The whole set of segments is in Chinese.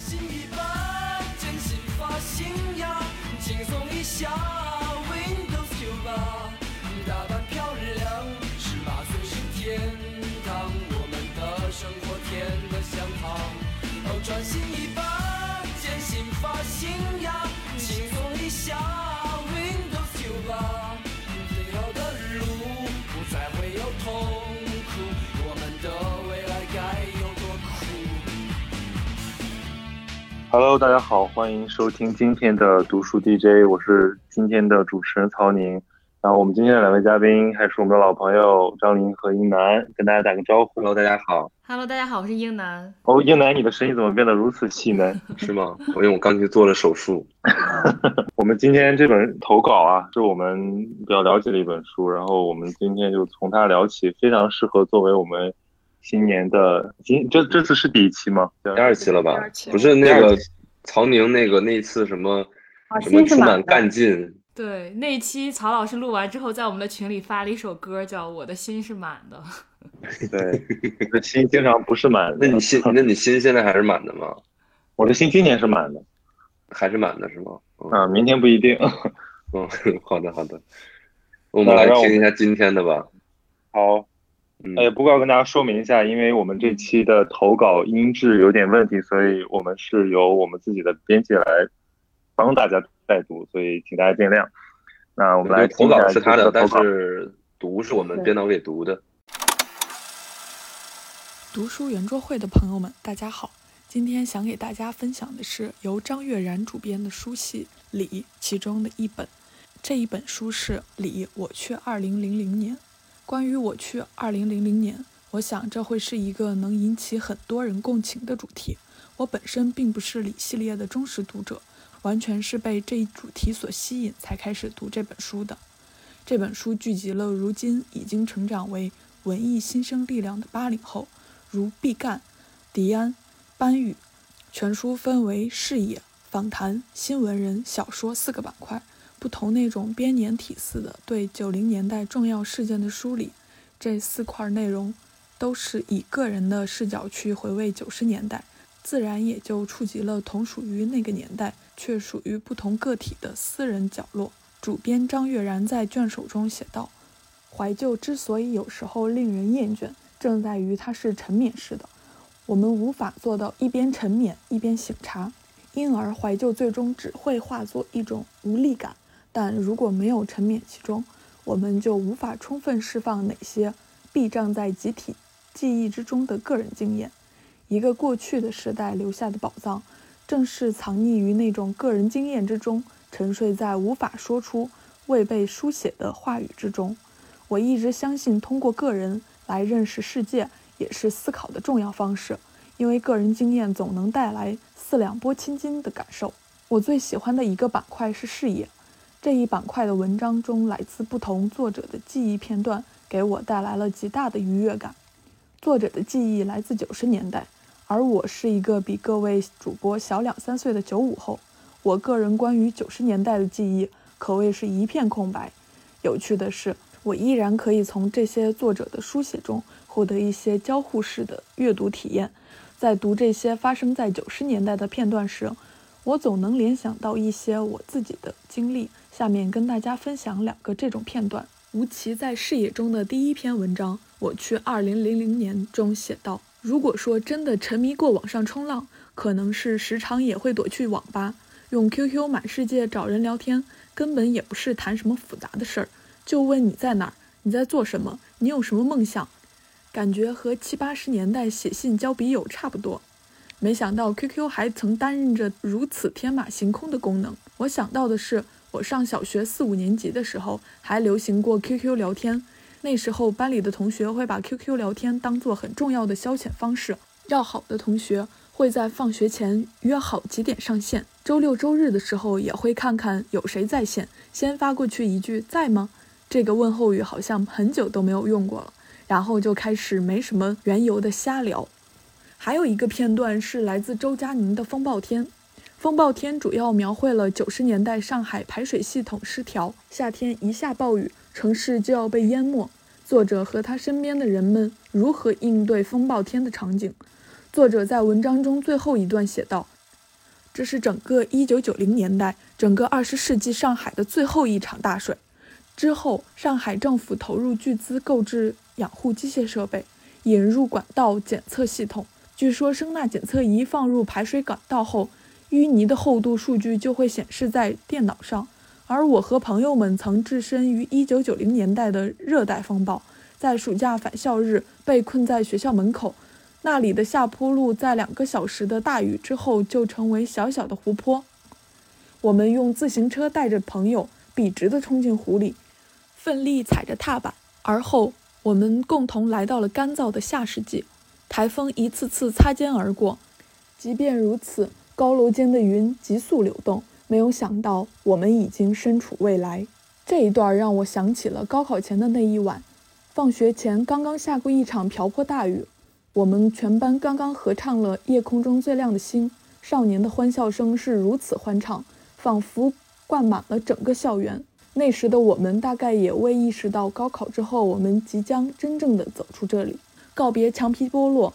新一半，真心发型呀，轻松一下，Windows 九八，打扮漂亮，十八岁是天堂，我们的生活甜得像糖。哦，穿新一半，真心发型呀，轻松一下 Hello，大家好，欢迎收听今天的读书 DJ，我是今天的主持人曹宁。然后我们今天的两位嘉宾还是我们的老朋友张琳和英楠，跟大家打个招呼。Hello，大家好，Hello，大家好，我是英楠。哦，英楠，你的声音怎么变得如此细呢？是吗？我因为我刚去做了手术。我们今天这本投稿啊，是我们比较了解的一本书，然后我们今天就从它聊起，非常适合作为我们新年的今这这次是第一期吗？第二期了吧不是那个曹宁那个那次什么啊，什么充满。干劲，对，那一期曹老师录完之后，在我们的群里发了一首歌，叫《我的心是满的》。对，我的心经常不是满的。那你心 那你心现在还是满的吗？我的心今年是满的还是满的是吗？嗯啊，明天不一定。嗯，好的好的，我们来听一下今天的吧。好，嗯，哎，不过要跟大家说明一下，因为我们这期的投稿音质有点问题，所以我们是由我们自己的编辑来帮大家代读，所以请大家见谅。那我们来投稿是他的，但是读是我们编导给读的。读书圆桌会的朋友们，大家好！今天想给大家分享的是由张悦然主编的书系《礼》其中的一本。这一本书是《礼我去二零零零年》。关于我去2000年，我想这会是一个能引起很多人共情的主题。我本身并不是李系列的忠实读者，完全是被这一主题所吸引才开始读这本书的。这本书聚集了如今已经成长为文艺新生力量的八零后，如毕赣、迪安、班宇。全书分为视野、访谈、新闻人、小说四个板块，不同那种编年体似的对九零年代重要事件的梳理。这四块内容都是以个人的视角去回味九十年代，自然也就触及了同属于那个年代却属于不同个体的私人角落。主编张悦然在卷首中写道：“怀旧之所以有时候令人厌倦，正在于它是沉湎式的。我们无法做到一边沉湎一边醒察，因而怀旧最终只会化作一种无力感。但如果没有沉湎其中，我们就无法充分释放哪些避障在集体记忆之中的个人经验。一个过去的时代留下的宝藏，正是藏匿于那种个人经验之中，沉睡在无法说出、未被书写的话语之中。我一直相信，通过个人来认识世界，也是思考的重要方式，因为个人经验总能带来四两拨千斤的感受。我最喜欢的一个板块是视野，这一板块的文章中来自不同作者的记忆片段，给我带来了极大的愉悦感。作者的记忆来自九十年代，而我是一个比各位主播小两三岁的九五后。我个人关于九十年代的记忆可谓是一片空白。有趣的是，我依然可以从这些作者的书写中获得一些交互式的阅读体验。在读这些发生在九十年代的片段时，我总能联想到一些我自己的经历。下面跟大家分享两个这种片段。吴奇在视野中的第一篇文章《我去2000年》中写道：“如果说真的沉迷过网上冲浪，可能是时常也会躲去网吧，用 QQ 满世界找人聊天，根本也不是谈什么复杂的事儿，就问你在哪儿，你在做什么，你有什么梦想，感觉和七八十年代写信交笔友差不多。没想到 QQ 还曾担任着如此天马行空的功能。我想到的是，我上小学四五年级的时候还流行过 QQ 聊天，那时候班里的同学会把 QQ 聊天当做很重要的消遣方式，要好的同学会在放学前约好几点上线，周六周日的时候也会看看有谁在线，先发过去一句“在吗”，这个问候语好像很久都没有用过了，然后就开始没什么缘由的瞎聊。还有一个片段是来自周佳宁的《风暴天》，《风暴天》主要描绘了九十年代上海排水系统失调，夏天一下暴雨，城市就要被淹没。作者和他身边的人们如何应对风暴天的场景。作者在文章中最后一段写道：“这是整个1990年代、整个20世纪上海的最后一场大水。之后，上海政府投入巨资购置养护机械设备，引入管道检测系统。据说，声呐检测仪放入排水管道后，淤泥的厚度数据就会显示在电脑上。而我和朋友们曾置身于1990年代的热带风暴，在暑假返校日被困在学校门口，那里的下坡路在两个小时的大雨之后就成为小小的湖泊。我们用自行车带着朋友笔直地冲进湖里。奋力踩着踏板，而后我们共同来到了干燥的夏世纪。台风一次次擦肩而过，即便如此，高楼间的云急速流动。没有想到，我们已经身处未来。这一段让我想起了高考前的那一晚，放学前刚刚下过一场瓢泼大雨，我们全班刚刚合唱了《夜空中最亮的星》，少年的欢笑声是如此欢畅，仿佛灌满了整个校园。那时的我们大概也未意识到，高考之后我们即将真正的走出这里，告别墙皮剥落、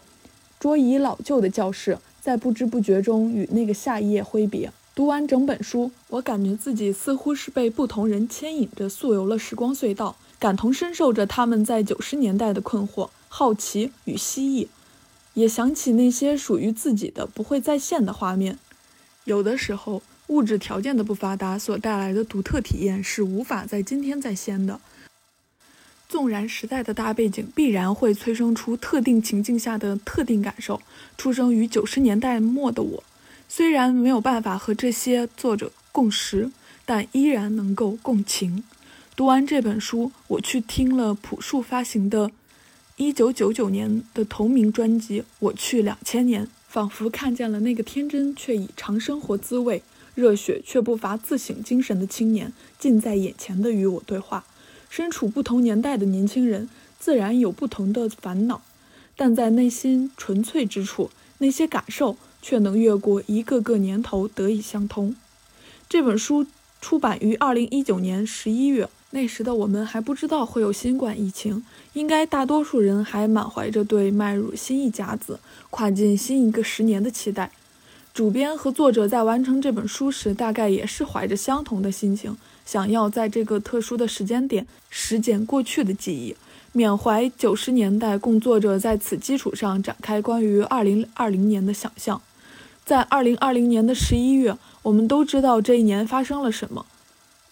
桌椅老旧的教室，在不知不觉中与那个夏夜挥别。读完整本书，我感觉自己似乎是被不同人牵引着溯游了时光隧道，感同身受着他们在九十年代的困惑、好奇与蜥蜴，也想起那些属于自己的不会再现的画面。有的时候。物质条件的不发达所带来的独特体验是无法在今天再现的。纵然时代的大背景必然会催生出特定情境下的特定感受，出生于九十年代末的我，虽然没有办法和这些作者共识，但依然能够共情。读完这本书，我去听了朴树发行的1999年的同名专辑《我去两千年》，仿佛看见了那个天真却已尝生活滋味。热血却不乏自省精神的青年，近在眼前的与我对话。身处不同年代的年轻人，自然有不同的烦恼，但在内心纯粹之处，那些感受却能越过一个个年头得以相通。这本书出版于二零一九年十一月，那时的我们还不知道会有新冠疫情，应该大多数人还满怀着对迈入新一甲子、跨进新一个十年的期待。主编和作者在完成这本书时，大概也是怀着相同的心情，想要在这个特殊的时间点拾捡过去的记忆，缅怀九十年代，供作者在此基础上展开关于二零二零年的想象。在二零二零年的十一月，我们都知道这一年发生了什么。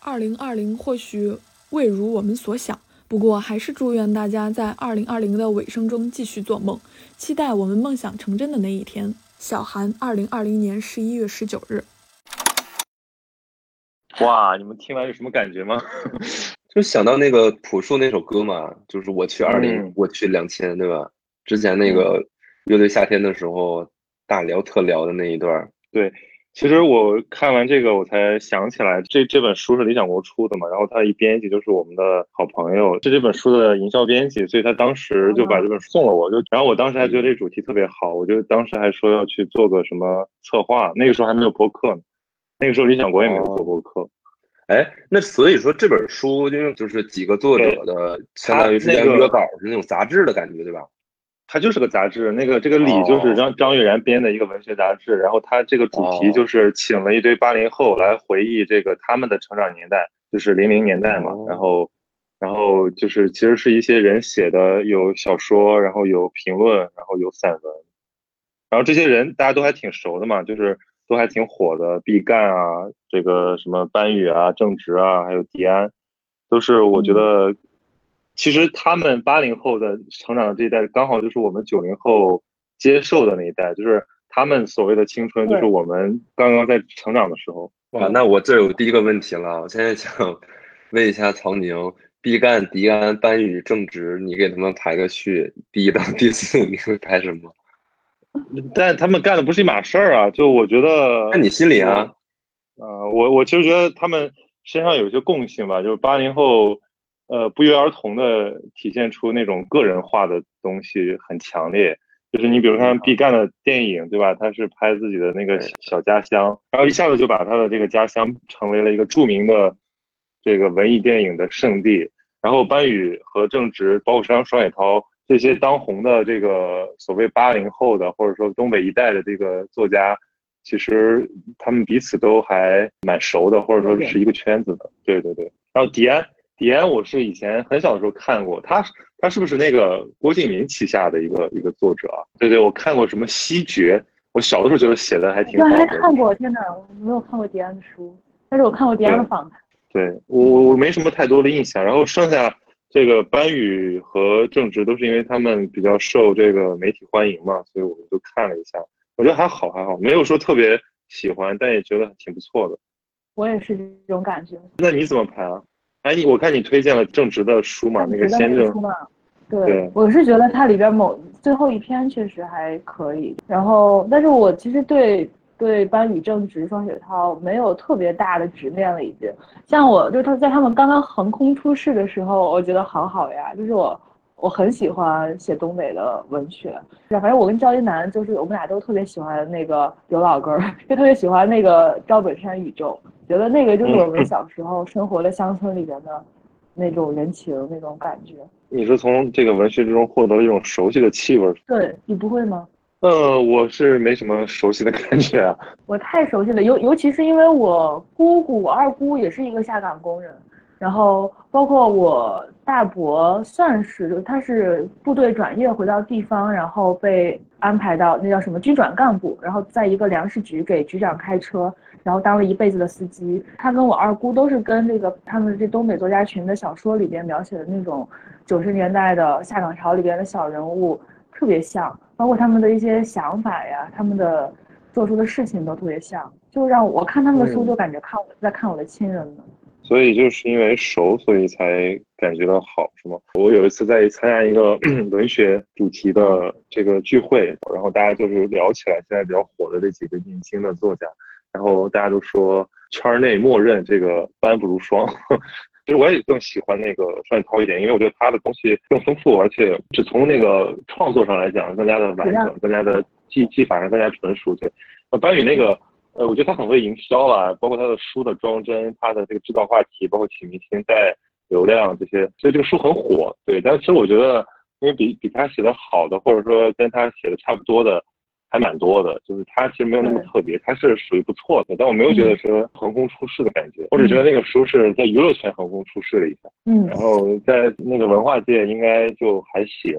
二零二零或许未如我们所想，不过还是祝愿大家在二零二零的尾声中继续做梦，期待我们梦想成真的那一天。小韩，二零二零年十一月十九日。哇，你们听完有什么感觉吗？就想到那个朴树那首歌嘛，就是我去二零，我去两千，对吧？之前那个乐队夏天的时候大聊特聊的那一段，对。其实我看完这个，我才想起来，这这本书是李想国出的嘛，然后他一编辑就是我们的好朋友，是这本书的营销编辑，所以他当时就把这本书送了我，就然后我当时还觉得这主题特别好，我就当时还说要去做个什么策划，那个时候还没有播客呢，那个时候李想国也没有做播客，哎，那所以说这本书就就是几个作者的，相当于是约稿是那种杂志的感觉，对吧？它就是个杂志，那个这个李就是张张悦然编的一个文学杂志，然后他这个主题就是请了一堆八零后来回忆这个他们的成长年代，就是零零年代嘛，然后，然后就是其实是一些人写的，有小说，然后有评论，然后有散文，然后这些人大家都还挺熟的嘛，就是都还挺火的，毕赣啊，这个什么班宇啊，郑执啊，还有迪安，都是我觉得。其实他们八零后的成长的这一代，刚好就是我们九零后接受的那一代，就是他们所谓的青春，就是我们刚刚在成长的时候。哇，那我这有第一个问题了，我现在想 问一下曹宁，毕赣、迪安、班宇、郑执，你给他们排个序，第一到第四，你会排什么？但他们干的不是一码事儿啊，就我觉得。那你心里啊？呃，我我其实觉得他们身上有一些共性吧，就是八零后。呃，不约而同的体现出那种个人化的东西很强烈，就是你比如像毕赣的电影，对吧？他是拍自己的那个小家乡，然后一下子就把他的这个家乡成为了一个著名的这个文艺电影的圣地。然后班宇和郑执，包括像双雪涛这些当红的这个所谓八零后的或者说东北一代的这个作家，其实他们彼此都还蛮熟的，或者说是一个圈子的。对对对。然后迪安，迪安，我是以前很小的时候看过，他他是不是那个郭敬明旗下的一个一个作者啊？对对，我看过什么《西决》，我小的时候觉得写的还挺好的。还看过，天哪，我没有看过迪安的书，但是我看过迪安的访谈。对我我没什么太多的印象，然后剩下这个班宇和郑直都是因为他们比较受这个媒体欢迎嘛，所以我们就看了一下，我觉得还好还好，没有说特别喜欢，但也觉得挺不错的。我也是这种感觉。那你怎么排啊？哎，你我看你推荐了郑直的书嘛，那个先生。对，我是觉得它里边某最后一篇确实还可以，然后但是我其实对。对班宇正直双雪涛没有特别大的执念了，已经。像我，就是他在他们刚刚横空出世的时候，我觉得好好呀。就是我，我很喜欢写东北的文学。反正我跟赵一楠，就是我们俩都特别喜欢那个刘老根，就特别喜欢那个赵本山宇宙，觉得那个就是我们小时候生活的乡村里边的那种人情那种感觉。你是从这个文学之中获得了一种熟悉的气味？对你不会吗？呃，我是没什么熟悉的感觉啊。我太熟悉了，尤尤其是因为我姑姑、我二姑也是一个下岗工人，然后包括我大伯，算是就他是部队转业回到地方，然后被安排到那叫什么军转干部，然后在一个粮食局给局长开车，然后当了一辈子的司机。他跟我二姑都是跟这个他们这东北作家群的小说里边描写的那种九十年代的下岗潮里边的小人物特别像。包括他们的一些想法呀，他们的做出的事情都特别像，就让我看他们的书，就感觉看我在看我的亲人呢。所以就是因为熟，所以才感觉到好，是吗？我有一次在参加一个 文学主题的这个聚会，然后大家就是聊起来现在比较火的这几个年轻的作家，然后大家都说圈内默认这个班不如双。其实我也更喜欢那个双雪涛一点，因为我觉得他的东西更丰富，而且只从那个创作上来讲更加的完整，更加的技技法上更加纯熟。对，那班宇那个，呃，我觉得他很会营销啊，包括他的书的装帧，他的这个制造话题，包括起明星带流量这些，所以这个书很火。对，但其实我觉得，因为比比他写的好的，或者说跟他写的差不多的。还蛮多的，就是他其实没有那么特别，他是属于不错的，但我没有觉得是横空出世的感觉，我只觉得那个书是在娱乐圈横空出世了一下，嗯，然后在那个文化界应该就还行，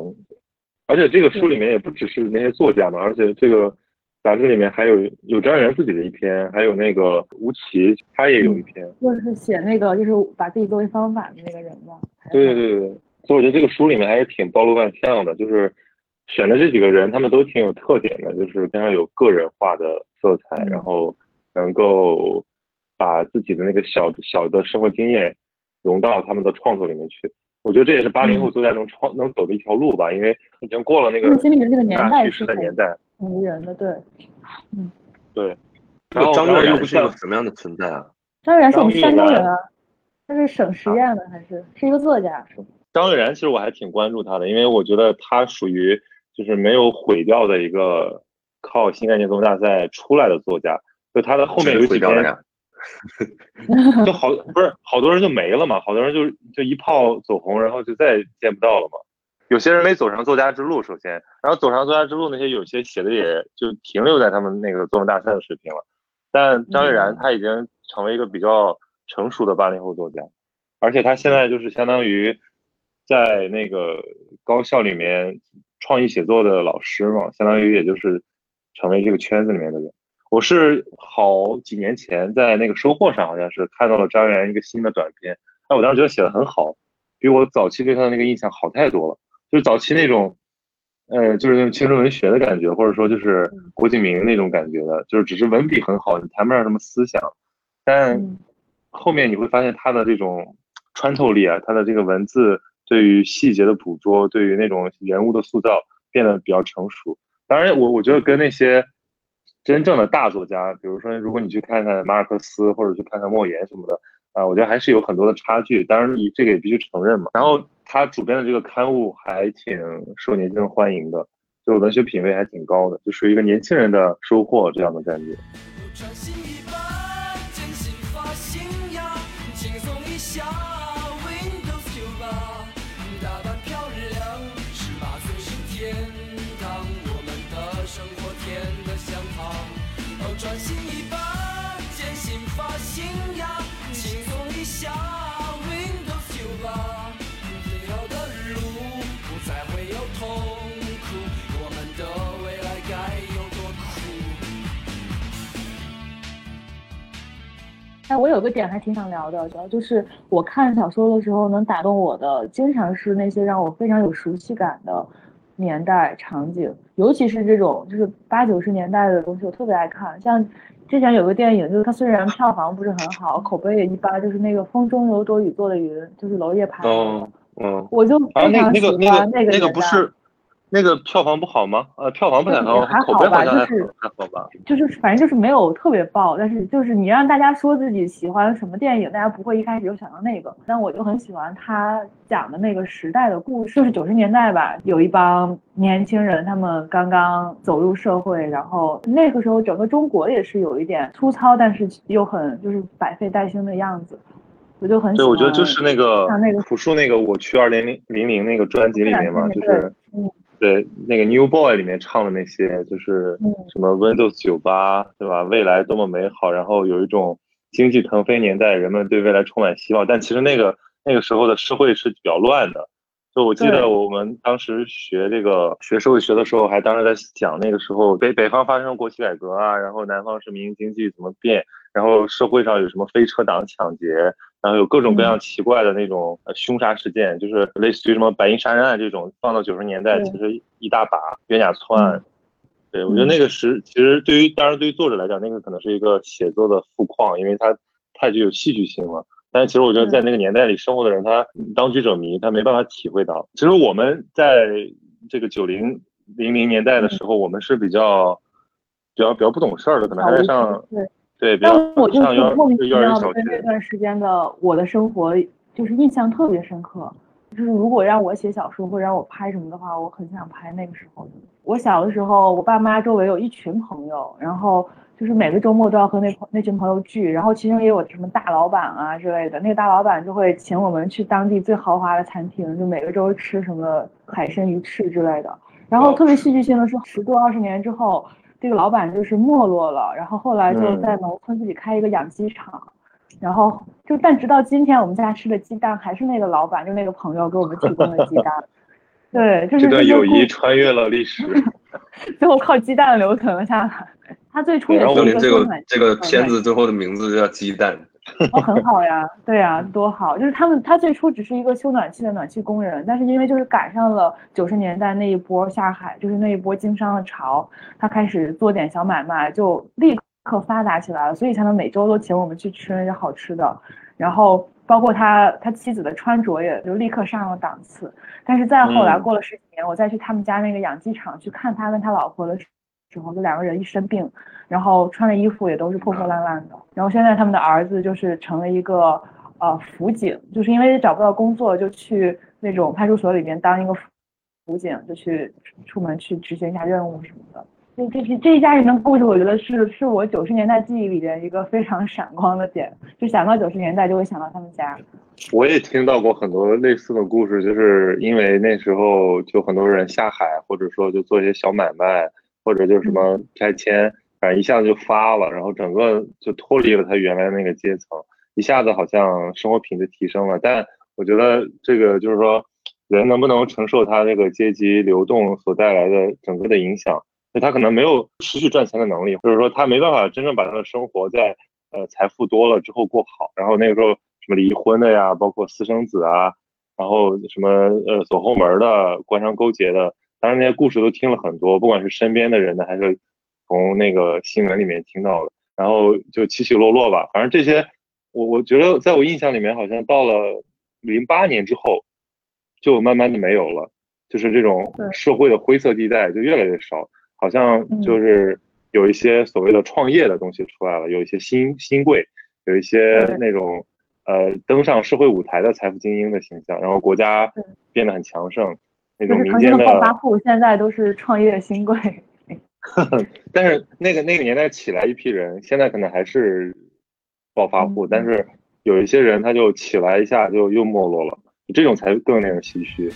而且这个书里面也不只是那些作家嘛，而且这个杂志里面还有有张元自己的一篇，还有那个吴奇他也有一篇，就是写那个就是把自己作为方法的那个人嘛，对对对对，所以我觉得这个书里面还是挺包罗万象的，就是。选的这几个人，他们都挺有特点的，就是非常有个人化的色彩，然后能够把自己的那个小小的生活经验融到他们的创作里面去。我觉得这也是八零后作家能创能走的一条路吧，因为已经过了那个经历的这个年代是的年代，无人的对，嗯，对。然后张悦然是一个什么样的存在啊？张悦然是我们山东人啊，他是省实验的还是是一个作家？张悦然其实我还挺关注他的，因为我觉得他属于。就是没有毁掉的一个靠新概念作文大赛出来的作家，就他的后面有几篇，就好不是好多人就没了嘛，好多人就就一炮走红，然后就再也见不到了嘛。有些人没走上作家之路，首先，然后走上作家之路那些有些写的也就停留在他们那个作文大赛的水平了。但张悦然他已经成为一个比较成熟的八零后作家，而且他现在就是相当于在那个高校里面。创意写作的老师嘛，相当于也就是成为这个圈子里面的人。我是好几年前在那个收获上，好像是看到了张元一个新的短篇，哎，我当时觉得写的很好，比我早期对他的那个印象好太多了。就是早期那种，呃，就是那种青春文学的感觉，或者说就是郭敬明那种感觉的，就是只是文笔很好，你谈不上什么思想。但后面你会发现他的这种穿透力啊，他的这个文字。对于细节的捕捉，对于那种人物的塑造变得比较成熟。当然，我我觉得跟那些真正的大作家，比如说，如果你去看看马尔克斯或者去看看莫言什么的，啊，我觉得还是有很多的差距。当然，你这个也必须承认嘛。然后他主编的这个刊物还挺受年轻人欢迎的，就文学品味还挺高的，就属于一个年轻人的收获这样的感觉。转新一版，剪新发型呀，轻松一下，Windows 九八，最好的路不再会有痛苦，我们的未来该有多酷？哎，我有个点还挺想聊的，主要就是我看小说的时候，能打动我的，经常是那些让我非常有熟悉感的年代场景，尤其是这种就是八九十年代的东西，我特别爱看。像之前有个电影，就是它虽然票房不是很好，口碑也一般，就是那个《风中有朵雨做的云》，就是娄烨拍的，哦，嗯，我就啊，非常喜那个那个欢那个那个不是那个票房不好吗？呃，票房不太也好，还好吧就是还好吧。就是反正就是没有特别爆，但是就是你让大家说自己喜欢什么电影，大家不会一开始就想到那个。但我就很喜欢他讲的那个时代的故事，就是九十年代吧，有一帮年轻人，他们刚刚走入社会，然后那个时候整个中国也是有一点粗糙，但是又很就是百废待兴的样子。我就很喜对，欢。我觉得就是那个像那个朴树那个《我去二零零零零》那个专辑里面嘛，就是嗯对那个 New Boy 里面唱的那些，就是嗯什么 Windows 九八，对吧？未来多么美好，然后有一种经济腾飞年代，人们对未来充满希望。但其实那个那个时候的社会是比较乱的。就我记得我们当时学这个学社会学的时候，还当时在讲那个时候北北方发生国企改革啊，然后南方是民营经济怎么变，然后社会上有什么飞车党抢劫，然后有各种各样奇怪的那种呃凶杀事件，就是类似于什么白银杀人案这种，放到九十年代其实一大把冤假错案。对，我觉得嗯那个是其实对于当然对于作者来讲，那个可能是一个写作的富矿，因为它太具有戏剧性了。但是其实我觉得在那个年代里生活的人，他当局者迷，他没办法体会到。其实我们在这个九零零零年代的时候，我们是比较比较比较不懂事儿的，可能还在上对。但我就莫名其妙的跟这。段时间的我的生活，就是印象特别深刻。就是如果让我写小说或者让我拍什么的话，我很想拍那个时候的。我小的时候，我爸妈周围有一群朋友，然后就是每个周末都要和那那群朋友聚，然后其中也有什么大老板啊之类的。那个大老板就会请我们去当地最豪华的餐厅，就每个周吃什么海参、鱼翅之类的。然后特别戏剧性的是，十多二十年之后，这个老板就是没落了，然后后来就嗯在农村自己开一个养鸡场，然后就但直到今天，我们家吃的鸡蛋还是那个老板，就那个朋友给我们提供的鸡蛋。对，就是这段友谊穿越了历史。最后靠鸡蛋留存了下来。他最初也然后是一就你这个这个片子最后的名字叫鸡蛋，哦，很好呀，对呀，多好！就是他们，他最初只是一个修暖气的暖气工人，但是因为就是赶上了九十年代那一波下海，就是那一波经商的潮，他开始做点小买卖，就立刻发达起来了，所以才能每周都请我们去吃那些好吃的，然后包括他他妻子的穿着也就立刻上了档次。但是再后来嗯过了十几年，我再去他们家那个养鸡场去看他跟他老婆的时候，就两个人一生病，然后穿的衣服也都是破破烂烂的。然后现在他们的儿子就是成了一个呃辅警，就是因为找不到工作，就去那种派出所里面当一个辅警，就去出门去执行一下任务什么的。这这这这一家人的故事，我觉得是是我九十年代记忆里边一个非常闪光的点，就想到九十年代就会想到他们家。我也听到过很多类似的故事，就是因为那时候就很多人下海，或者说就做一些小买卖，或者就是什么拆迁，反正一下子就发了，然后整个就脱离了他原来那个阶层，一下子好像生活品质提升了。但我觉得这个就是说，人能不能承受他这个阶级流动所带来的整个的影响？就他可能没有持续赚钱的能力，或者说他没办法真正把他的生活在呃财富多了之后过好。然后那个时候什么离婚的呀，包括私生子啊，然后什么呃走后门的、官商勾结的，当然那些故事都听了很多，不管是身边的人的，还是从那个新闻里面听到的，然后就起起落落吧。反正这些，我我觉得在我印象里面，好像到了零八年之后，就慢慢的没有了，就是这种社会的灰色地带就越来越少。好像就是有一些所谓的创业的东西出来了，有一些新新贵，有一些那种呃登上社会舞台的财富精英的形象，然后国家变得很强盛，那个民间的暴发户现在都是创业新贵，但是那个那个年代起来一批人，现在可能还是暴发户，但是有一些人他就起来一下就又没落了，这种才更令人唏嘘。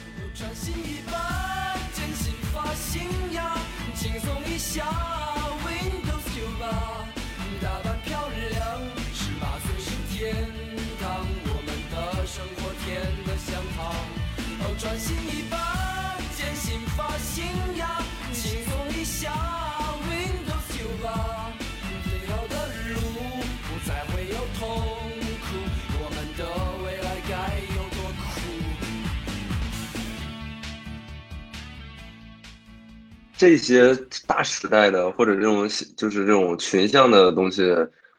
这些大时代的或者这种就是这种群像的东西，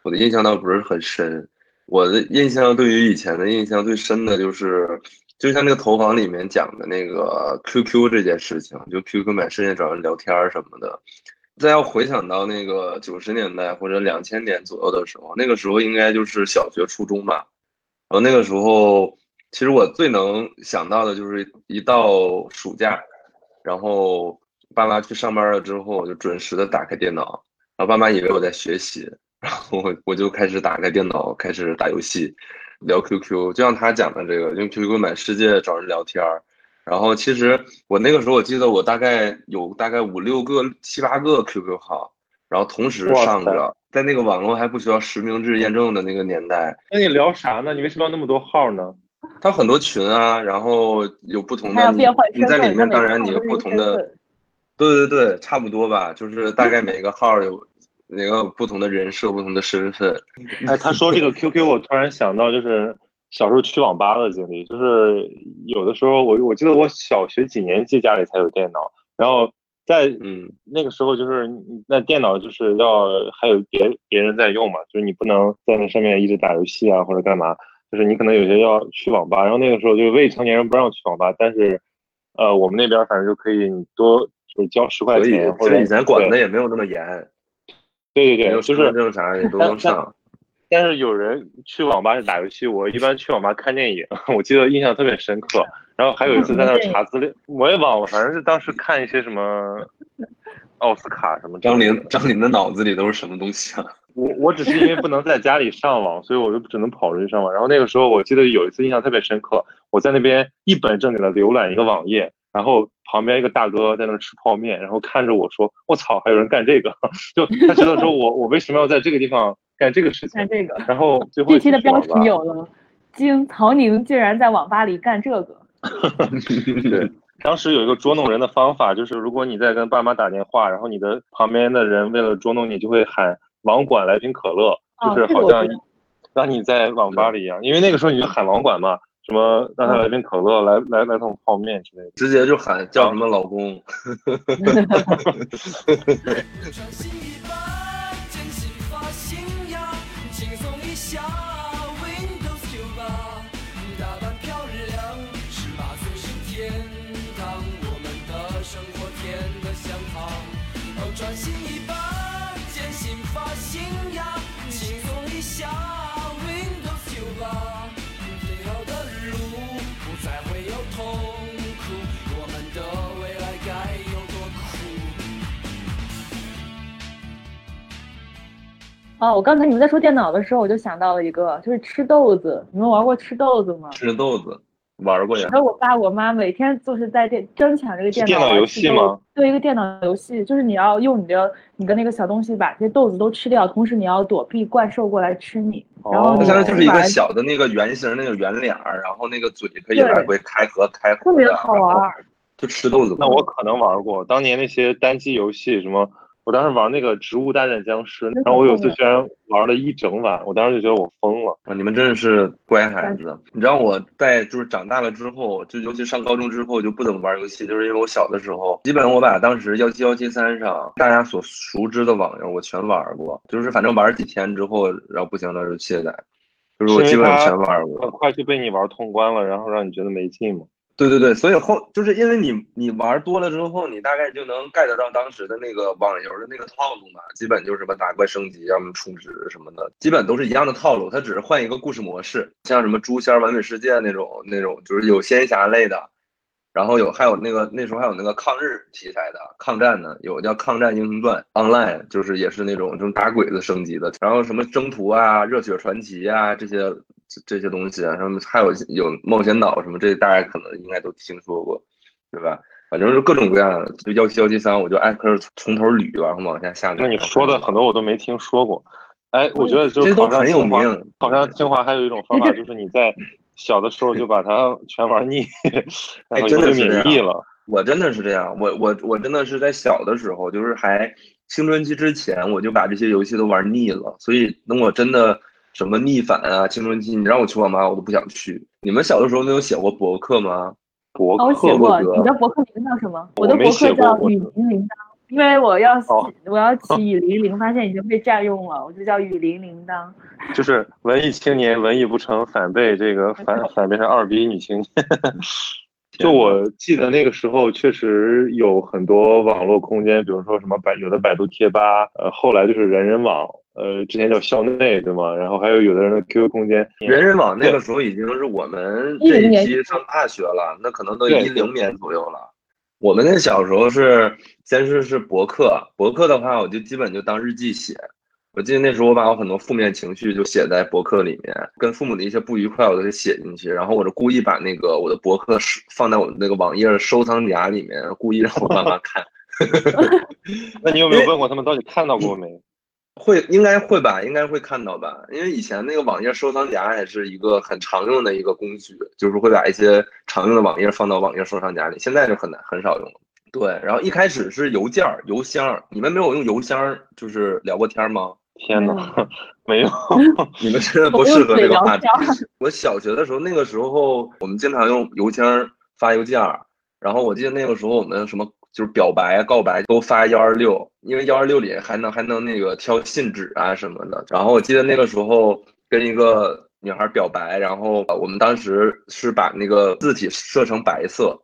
我的印象倒不是很深。我的印象对于以前的印象最深的就是，就像那个投房里面讲的那个 QQ 这件事情，就 QQ 满世界找人聊天儿什么的。再要回想到那个九十年代或者两千年左右的时候，那个时候应该就是小学、初中吧。然后那个时候，其实我最能想到的就是一到暑假，然后爸妈去上班了之后，我就准时的打开电脑，然后爸妈以为我在学习，然后我我就开始打开电脑，开始打游戏，聊 QQ，就像他讲的这个，用 QQ 满世界找人聊天儿。然后其实我那个时候，我记得我大概有大概五六个、七八个 QQ 号，然后同时上着，在那个网络还不需要实名制验证的那个年代，那你聊啥呢？你为什么要那么多号呢？它很多群啊，然后有不同的你在里面，当然你有不同的对对对，差不多吧，就是大概每个号有每个不同的人设、不同的身份。哎，他说这个 QQ，我突然想到，就是小时候去网吧的经历，就是有的时候我我记得我小学几年级家里才有电脑，然后在嗯，那个时候就是那电脑就是要还有别别人在用嘛，就是你不能在那上面一直打游戏啊或者干嘛，就是你可能有些要去网吧，然后那个时候就是未成年人不让去网吧，但是呃我们那边反正就可以你多就是交十块所以钱或者所以以前管的也没有那么严，对对对，没有就是身份证啥也都能上。但是有人去网吧是打游戏，我一般去网吧看电影，我记得印象特别深刻。然后还有一次在那查资料，我也忘了，反正是当时看一些什么奥斯卡什么。张琳张琳的脑子里都是什么东西啊？我我只是因为不能在家里上网，所以我就只能跑出去上网。然后那个时候我记得有一次印象特别深刻，我在那边一本正经的浏览一个网页，然后旁边一个大哥在那儿吃泡面，然后看着我说：“我操，还有人干这个！” 就他觉得说我我为什么要在这个地方干这个事情干？这个。然后最后这期的标题有了，经曹宁竟然在网吧里干这个，对，当时有一个捉弄人的方法，就是如果你在跟爸妈打电话，然后你的旁边的人为了捉弄你，就会喊“网管来瓶可乐”，哦就是好像让你在网吧里一样。因为那个时候你就喊网管嘛，什么让他来瓶可乐，来来来桶泡面之类的。直接就喊叫什么老公。专 心哦，我刚才你们在说电脑的时候，我就想到了一个，就是吃豆子。你们玩过吃豆子吗？吃豆子玩过呀然？后我爸我妈每天就是在电争抢这个电脑电脑游戏吗子？对，一个电脑游戏，就是你要用你的你的那个小东西把这些豆子都吃掉，同时你要躲避怪兽过来吃你。然后它相当于就是一个小的那个圆形那个圆脸儿，然后那个嘴可以来回开合开合的，特别好玩。就吃豆子。那我可能玩过，当年那些单机游戏什么。我当时玩那个《植物大战僵尸》，然后我有次居然玩了一整晚，我当时就觉得我疯了。啊，你们真的是乖孩子。你知道我在就是长大了之后，就尤其上高中之后就不怎么玩游戏，就是因为我小的时候，基本我把当时幺七幺七三上大家所熟知的网游我全玩过，就是反正玩几天之后，然后不行了就卸载，就是我基本上全玩过。很快就被你玩通关了，然后让你觉得没劲嘛。对对对，所以后就是因为你你玩多了之后，你大概就能 get 到当时的那个网游的那个套路嘛，基本就是什么打怪升级，要么充值什么的，基本都是一样的套路，它只是换一个故事模式，像什么诛仙、完美世界那种那种，就是有仙侠类的，然后有还有那个那时候还有那个抗日题材的抗战的，有叫《抗战英雄传 Online》，就是也是那种就是打鬼子升级的，然后什么征途啊、热血传奇啊这些这这些东西啊，什么还有有冒险岛什么，这大家可能应该都听说过，对吧？反正是各种各样的，就幺七幺七三，我就挨个从头捋，然后往下下。那你说的很多我都没听说过。哎，我觉得就这都好像很有清华名。好像清华还有一种方法，就是你在小的时候就把它 全玩腻，然后真的就是免疫了。我真的是这样，我我我真的是在小的时候，就是还青春期之前，我就把这些游戏都玩腻了。所以等我真的什么逆反啊，青春期，你让我去网吧，我都不想去。你们小的时候没有写过博客吗？博哦我写过，你的博客名叫什么？我我的博客叫雨林铃铛，因为我要起哦我要起雨林铃，发现已经被占用了，我就叫雨林铃铛。就是文艺青年，文艺不成反被这个反反变成二逼女青年。就我记得那个时候，确实有很多网络空间，比如说什么百有的百度贴吧，呃，后来就是人人网，呃，之前叫校内，对吗？然后还有有的人的 QQ 空间，人人网那个时候已经是我们这一批上大学了，那可能都一零年左右了。我们那小时候是先是是博客，博客的话我就基本就当日记写。我记得那时候我把我很多负面情绪就写在博客里面，跟父母的一些不愉快我都给写进去，然后我就故意把那个我的博客放在我那个网页收藏夹里面，故意让我爸妈看。那你有没有问过他们到底看到过没？会应该会吧，应该会看到吧，因为以前那个网页收藏夹也是一个很常用的一个工具，就是会把一些常用的网页放到网页收藏夹里，现在就很难很少用了。对，然后一开始是邮件儿、邮箱，你们没有用邮箱就是聊过天吗？天哪，没有，你们真的不适合这个话题。我小学的时候，那个时候我们经常用邮箱发邮件儿，然后我记得那个时候我们什么就是表白、告白都发幺二六，因为幺二六里还能还能那个挑信纸啊什么的。然后我记得那个时候跟一个女孩表白，然后我们当时是把那个字体设成白色。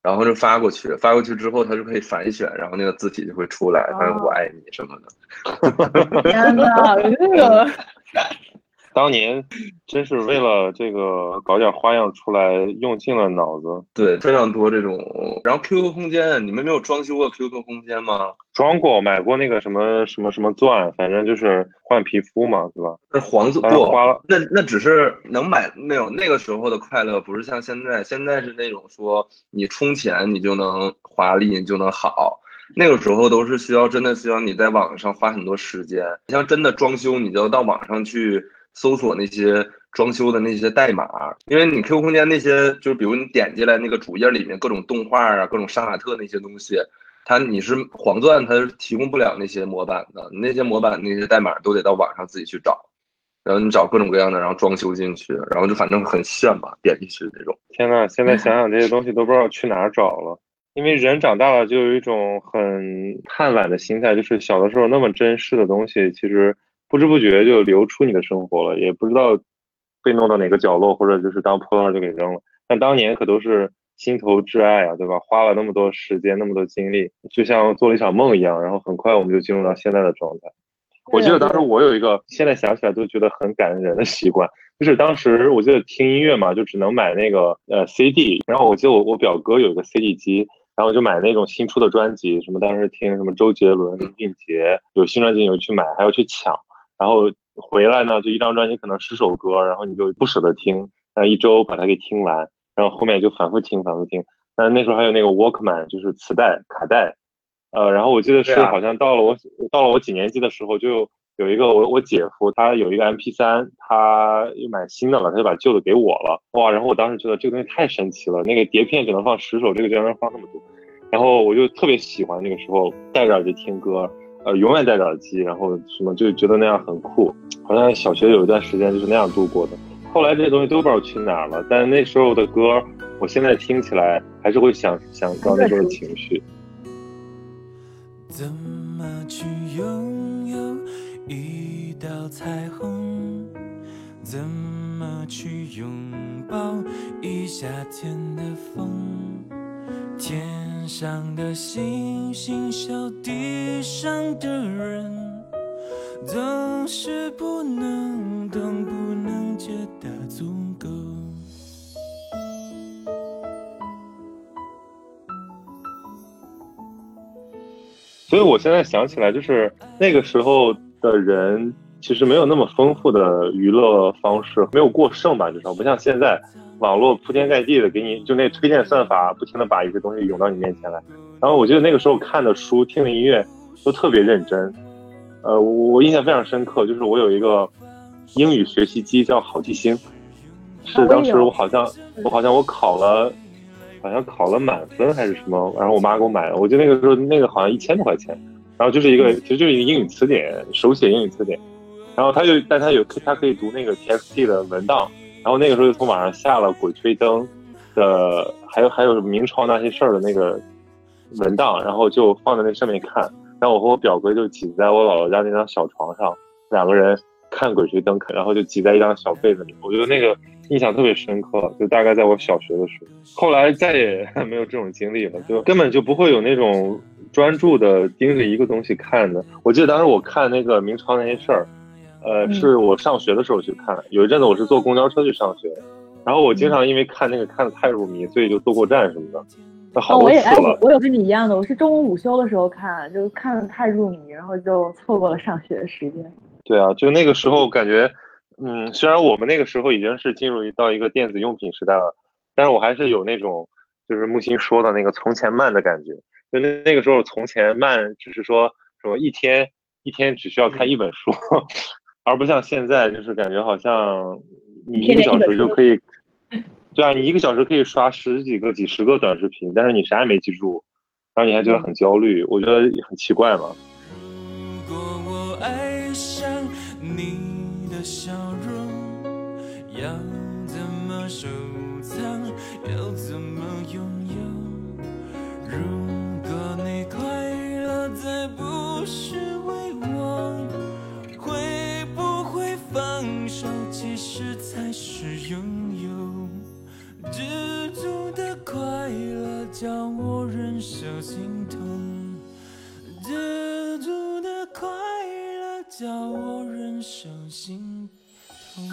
然后就发过去，发过去之后，它就可以反选，然后那个字体就会出来，反正我爱你什么的。天哪，这个当年真是为了这个搞点花样出来，用尽了脑子。对，非常多这种。然后 QQ 空间，你们没有装修过 QQ 空间吗？装过，买过那个什么什么什么钻，反正就是换皮肤嘛，对吧？那黄色不花了，那那只是能买那种那个时候的快乐，不是像现在，现在是那种说你充钱你就能华丽，你就能好。那个时候都是需要真的需要你在网上花很多时间，像真的装修，你就要到网上去搜索那些装修的那些代码，因为你 QQ 空间那些，就是比如你点进来那个主页里面各种动画啊，各种杀马特那些东西。它你是黄钻，它是提供不了那些模板的，那些模板那些代码都得到网上自己去找，然后你找各种各样的，然后装修进去，然后就反正很炫吧，点进去那种。天呐，现在 想想这些东西都不知道去哪儿找了，因为人长大了就有一种很贪婪的心态，就是小的时候那么珍视的东西，其实不知不觉就流出你的生活了，也不知道被弄到哪个角落，或者就是当破烂就给扔了。但当年可都是。心头挚爱啊，对吧？花了那么多时间，那么多精力，就像做了一场梦一样。然后很快我们就进入到现在的状态。我记得当时我有一个，现在想起来都觉得很感人的习惯，就是当时我记得听音乐嘛，就只能买那个呃 CD。然后我记得我我表哥有一个 CD 机，然后就买那种新出的专辑，什么当时听什么周杰伦、林俊杰，有新专辑你就去买，还要去抢。然后回来呢，就一张专辑可能十首歌，然后你就不舍得听，然后一周把它给听完。然后后面就反复听，反复听。但那时候还有那个 Walkman，就是磁带、卡带。呃，然后我记得是好像到了我到了我几年级的时候，就有一个我我姐夫，他有一个 MP 三，他又买新的了，他就把旧的给我了。哇！然后我当时觉得这个东西太神奇了，那个碟片只能放十首，这个居然能放那么多。然后我就特别喜欢那个时候戴着耳机听歌，呃，永远戴着耳机，然后什么就觉得那样很酷。好像小学有一段时间就是那样度过的。后来这些东西都不知道去哪了，但那时候的歌，我现在听起来还是会想想到那时候的情绪。怎么去拥有一道彩虹？怎么去拥抱一夏天的风？天上的星星笑地上的人，总是不能懂，不能觉得足够。所以我现在想起来，就是那个时候的人其实没有那么丰富的娱乐方式，没有过剩吧，至少不像现在，网络铺天盖地的给你，就那推荐算法不停的把一些东西涌到你面前来。然后我记得那个时候看的书、听的音乐都特别认真。呃，我印象非常深刻，就是我有一个英语学习机叫好记星，是当时我好像我好像我考了，好像考了满分还是什么，然后我妈给我买的。我记得那个时候那个好像一千多块钱，然后就是一个其实就是一个英语词典，手写英语词典。然后它就但它有它可以读那个 TXT 的文档，然后那个时候就从网上下了《鬼吹灯》的，还有还有明朝那些事儿的那个文档，然后就放在那上面看。然后我和我表哥就挤在我姥姥家那张小床上，两个人看《鬼吹灯》，然后就挤在一张小被子里。我觉得那个印象特别深刻，就大概在我小学的时候。后来再也 没有这种经历了，就根本就不会有那种专注的盯着一个东西看的。我记得当时我看那个明朝那些事儿，呃，是我上学的时候去看。有一阵子我是坐公交车去上学，然后我经常因为看那个看的太入迷，所以就坐过站什么的。哦，我也哎，我有跟你一样的，我是中午午休的时候看，就看的太入迷，然后就错过了上学的时间。对啊，就那个时候感觉，嗯，虽然我们那个时候已经是进入到一个电子用品时代了，但是我还是有那种就是木心说的那个从前慢的感觉。就那那个时候从前慢，只是说什么一天一天只需要看一本书，而不像现在就是感觉好像你一个小时就可以。对啊，你一个小时可以刷十几个、几十个短视频，但是你啥也没记住，然后你还觉得很焦虑，我觉得很奇怪嘛。如果我爱上你的笑容，要怎么收藏？要怎么拥有？如果你快乐，再不是为我，放手？其实才是拥有。知足的快乐叫我忍受心痛，知足的快乐叫我忍受心痛。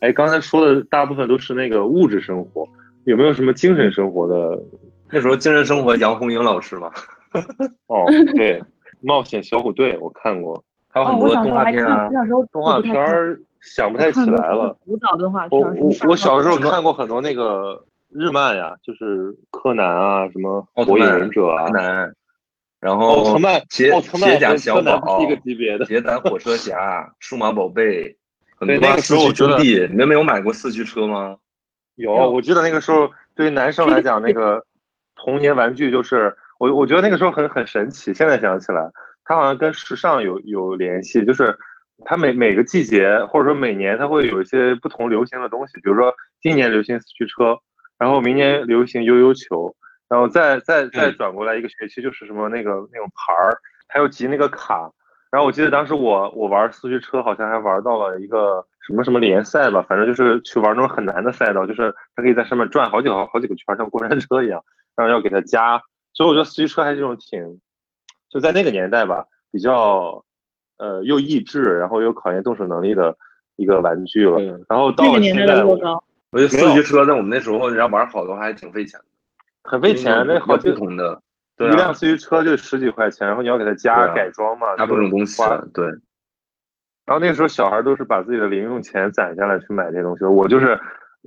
哎，刚才说的大部分都是那个物质生活，有没有什么精神生活的？那时候精神生活杨红樱老师嘛。哦，对。冒险小虎队我看过，还有很多动画片啊。动画片儿想不太起来了。舞蹈动画片。我我我小时候看过很多那个日漫呀，就是柯南啊，什么火影忍者啊，柯南。然后奥特曼，铁铁甲小宝，一个级别的。铁胆火车侠，数码宝贝，很多四驱兄弟。你们没有买过四驱车吗？有，我记得那个时候对于男生来讲，那个童年玩具就是。我我觉得那个时候很很神奇，现在想起来，它好像跟时尚有有联系，就是它每每个季节或者说每年它会有一些不同流行的东西，比如说今年流行四驱车，然后明年流行悠悠球，然后再再再转过来一个学期就是什么那个那种牌儿，还有集那个卡，然后我记得当时我我玩四驱车好像还玩到了一个什么什么联赛吧，反正就是去玩那种很难的赛道，就是它可以在上面转好几好好几个圈，像过山车一样，然后要给它加。所以我觉得四驱车还是这种挺，就在那个年代吧，比较，呃，又益智，然后又考验动手能力的一个玩具了。然后到了现在，我觉得四驱车在我们那时候，你要玩好的话还挺费钱的，很费钱。那好不同的，一辆四驱车就十几块钱，然后你要给它加改装嘛，加各种东西。对。然后那个时候小孩都是把自己的零用钱攒下来去买这些东西。我就是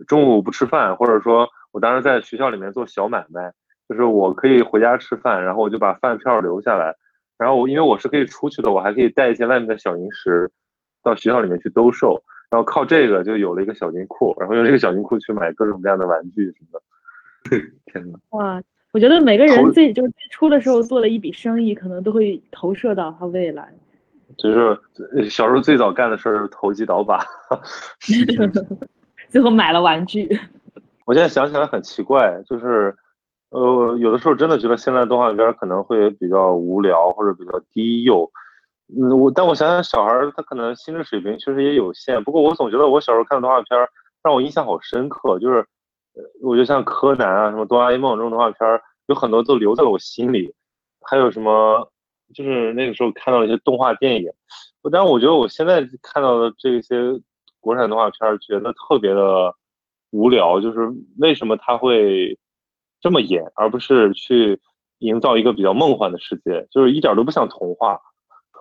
中午不吃饭，或者说我当时在学校里面做小买卖。就是我可以回家吃饭，然后我就把饭票留下来，然后我因为我是可以出去的，我还可以带一些外面的小零食到学校里面去兜售，然后靠这个就有了一个小金库，然后用这个小金库去买各种各样的玩具什么的。天呐，哇！我觉得每个人最就是最初的时候做了一笔生意，可能都会投射到他未来。就是小时候最早干的事儿是投机倒把 最后买了玩具。我现在想起来很奇怪，就是。呃，有的时候真的觉得现在动画片可能会比较无聊或者比较低幼，嗯，我但我想想小孩他可能心智水平确实也有限。不过我总觉得我小时候看的动画片让我印象好深刻，就是，呃我觉得像柯南啊、什么哆啦 A 梦这种动画片有很多都留在了我心里。还有什么，就是那个时候看到一些动画电影，但是我觉得我现在看到的这些国产动画片觉得特别的无聊，就是为什么他会？这么演，而不是去营造一个比较梦幻的世界，就是一点都不像童话。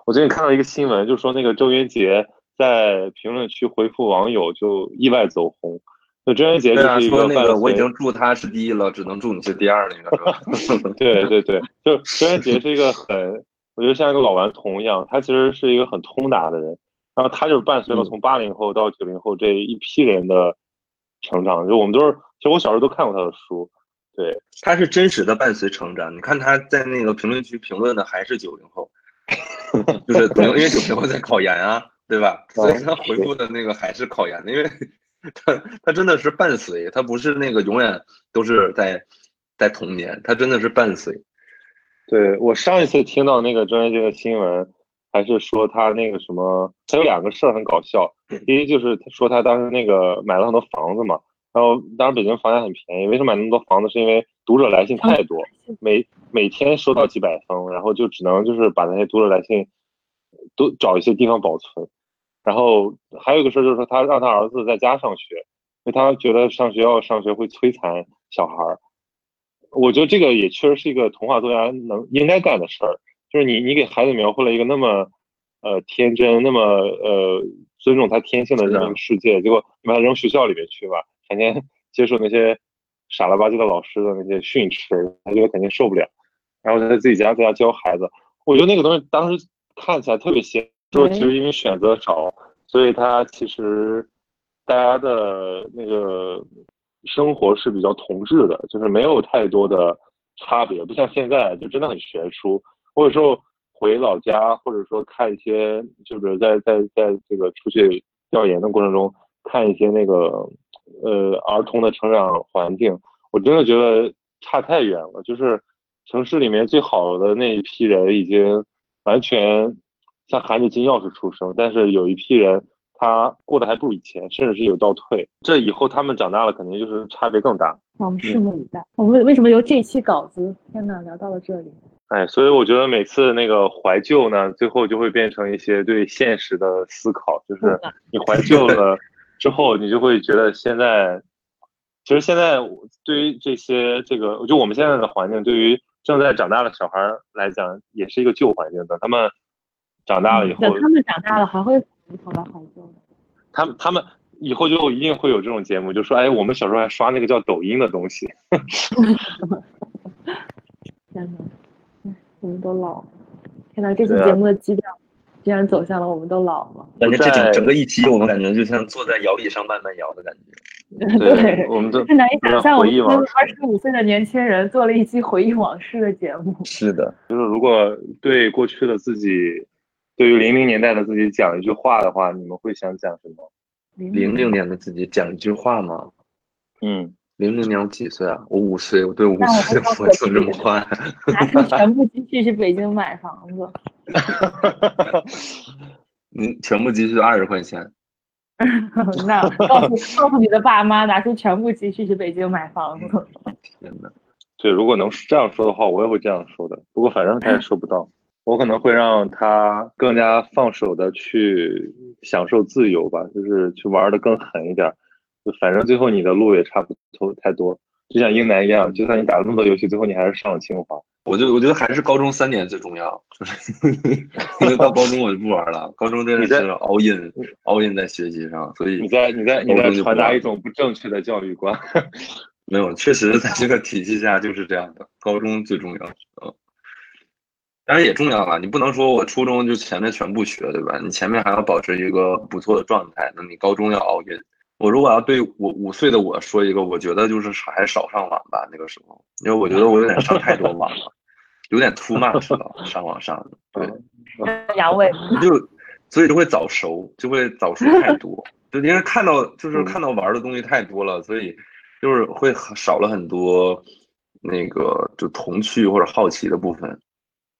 我最近看到一个新闻，就说那个周元杰在评论区回复网友，就意外走红。那周元杰就是一个那个我已经祝他是第一了，只能祝你是第二那个。对对对，就周元杰是一个很我觉得像一个老顽童一样，他其实是一个很通达的人。然后他就是伴随了从八零后到九零后这一批人的成长。就我们都是，其实我小时候都看过他的书。对，他是真实的伴随成长。你看他在那个评论区评论的还是九零后，就是因为九零后在考研啊，对吧？所以他回复的那个还是考研的，因为 他他真的是伴随，他不是那个永远都是在在童年，他真的是伴随。对我上一次听到那个专业界的新闻，还是说他那个什么，他有两个事儿很搞笑。第一就是他说他当时那个买了很多房子嘛，然后当时北京房价很便宜，为什么买那么多房子？是因为读者来信太多，每每天收到几百封，然后就只能就是把那些读者来信都找一些地方保存。然后还有一个事儿就是说他让他儿子在家上学，因为他觉得上学校上学会摧残小孩儿。我觉得这个也确实是一个童话作家能应该干的事儿，就是你你给孩子描绘了一个那么呃天真、那么呃尊重他天性的这么一个世界，结果你把他扔学校里面去吧，天天 接受那些傻了吧唧的老师的那些训斥，他觉得肯定受不了，然后他在自己家在家教孩子。我觉得那个东西当时看起来特别鲜，说其实因为选择少，所以他其实大家的那个。生活是比较同质的，就是没有太多的差别，不像现在就真的很悬殊。或者说回老家，或者说看一些，就是在在在这个出去调研的过程中，看一些那个呃儿童的成长环境，我真的觉得差太远了。就是城市里面最好的那一批人，已经完全像含着金钥匙出生，但是有一批人。他过得还不如以前，甚至是有倒退。这以后他们长大了，肯定就是差别更大。我们拭目以待。我们为什么由这期稿子，天呐，聊到了这里？哎，所以我觉得每次那个怀旧呢，最后就会变成一些对现实的思考。就是你怀旧了之后，你就会觉得现在，其实现在对于这些这个，就我们现在的环境，对于正在长大的小孩来讲，也是一个旧环境。等他们长大了以后，等他们长大了还会。跑到怀旧他们他们以后就一定会有这种节目，就说哎，我们小时候还刷那个叫抖音的东西。我们都老了。天哪，这期节目的基调竟然走向了我们都老了。感觉这整整个一期，我们感觉就像坐在摇椅上慢慢摇的感觉。对，我们都难以想象，我们二十五岁的年轻人做了一期回忆往事的节目。是的，就是如果对过去的自己。对于零零年代的自己讲一句话的话，你们会想讲什么？零零年的自己讲一句话吗？嗯，零零年我几岁啊？我五岁，我对五岁不会说这么话。拿出全部积蓄去北京买房子。你全部积蓄二十块钱。那告诉告诉你的爸妈，拿出全部积蓄去北京买房子。天呐。对，如果能这样说的话，我也会这样说的。不过反正他也收不到。我可能会让他更加放手的去享受自由吧，就是去玩的更狠一点。就反正最后你的路也差不多太多，就像英男一样，就算你打了那么多游戏，最后你还是上了清华。我就我觉得还是高中三年最重要，因为到高中我就不玩了。高中真的是 all in all in 在学习上，所以你在你在你在传达一种不正确的教育观。没有，确实在这个体系下就是这样的，高中最重要。嗯。当然也重要了，你不能说我初中就前面全部学，对吧？你前面还要保持一个不错的状态。那你高中要熬夜。我如果要对我五岁的我说一个，我觉得就是还少上网吧。那个时候，因为我觉得我有点上太多网了，有点 too much 了，上网上的。对，阳痿。就所以就会早熟，就会早熟太多。就因为看到就是看到玩的东西太多了，所以就是会少了很多那个就童趣或者好奇的部分。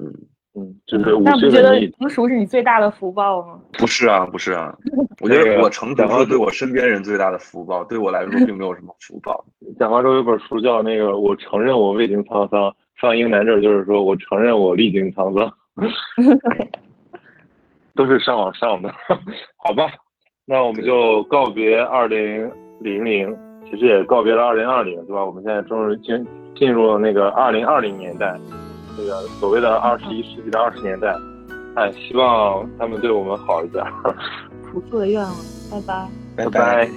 嗯嗯，就是那不觉得成熟是你最大的福报吗？不是啊，不是啊，我觉得我成熟是对我身边人最大的福报，对我来说并没有什么福报。蒋方舟有本书叫那个，我承认我未经沧桑。放英男这儿就是说我承认我历经沧桑。都是上网上的，好吧？那我们就告别二零零零，其实也告别了二零二零，对吧？我们现在终于进进入了那个二零二零年代。这个所谓的二十一世纪的二十年代，哎，希望他们对我们好一点。不错的愿望，拜拜，拜拜。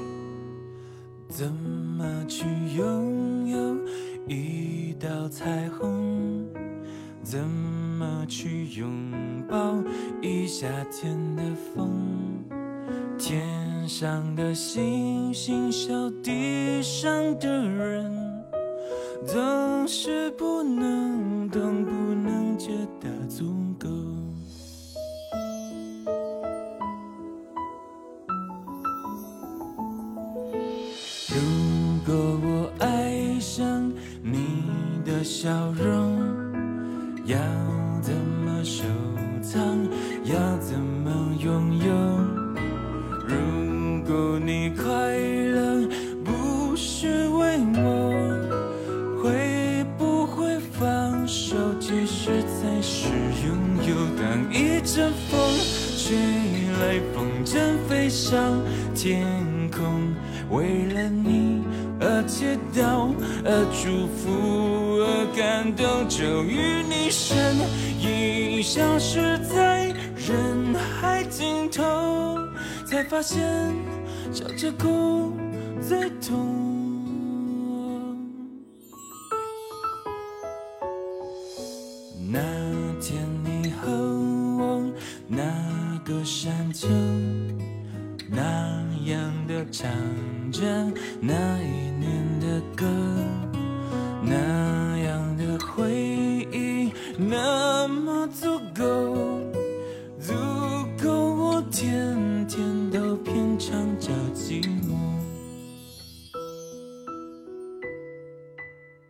怎么去拥有一道彩虹？怎么去拥抱一夏天的风？天上的星星，笑地上的人。总是不能懂不能觉得足够笑着哭。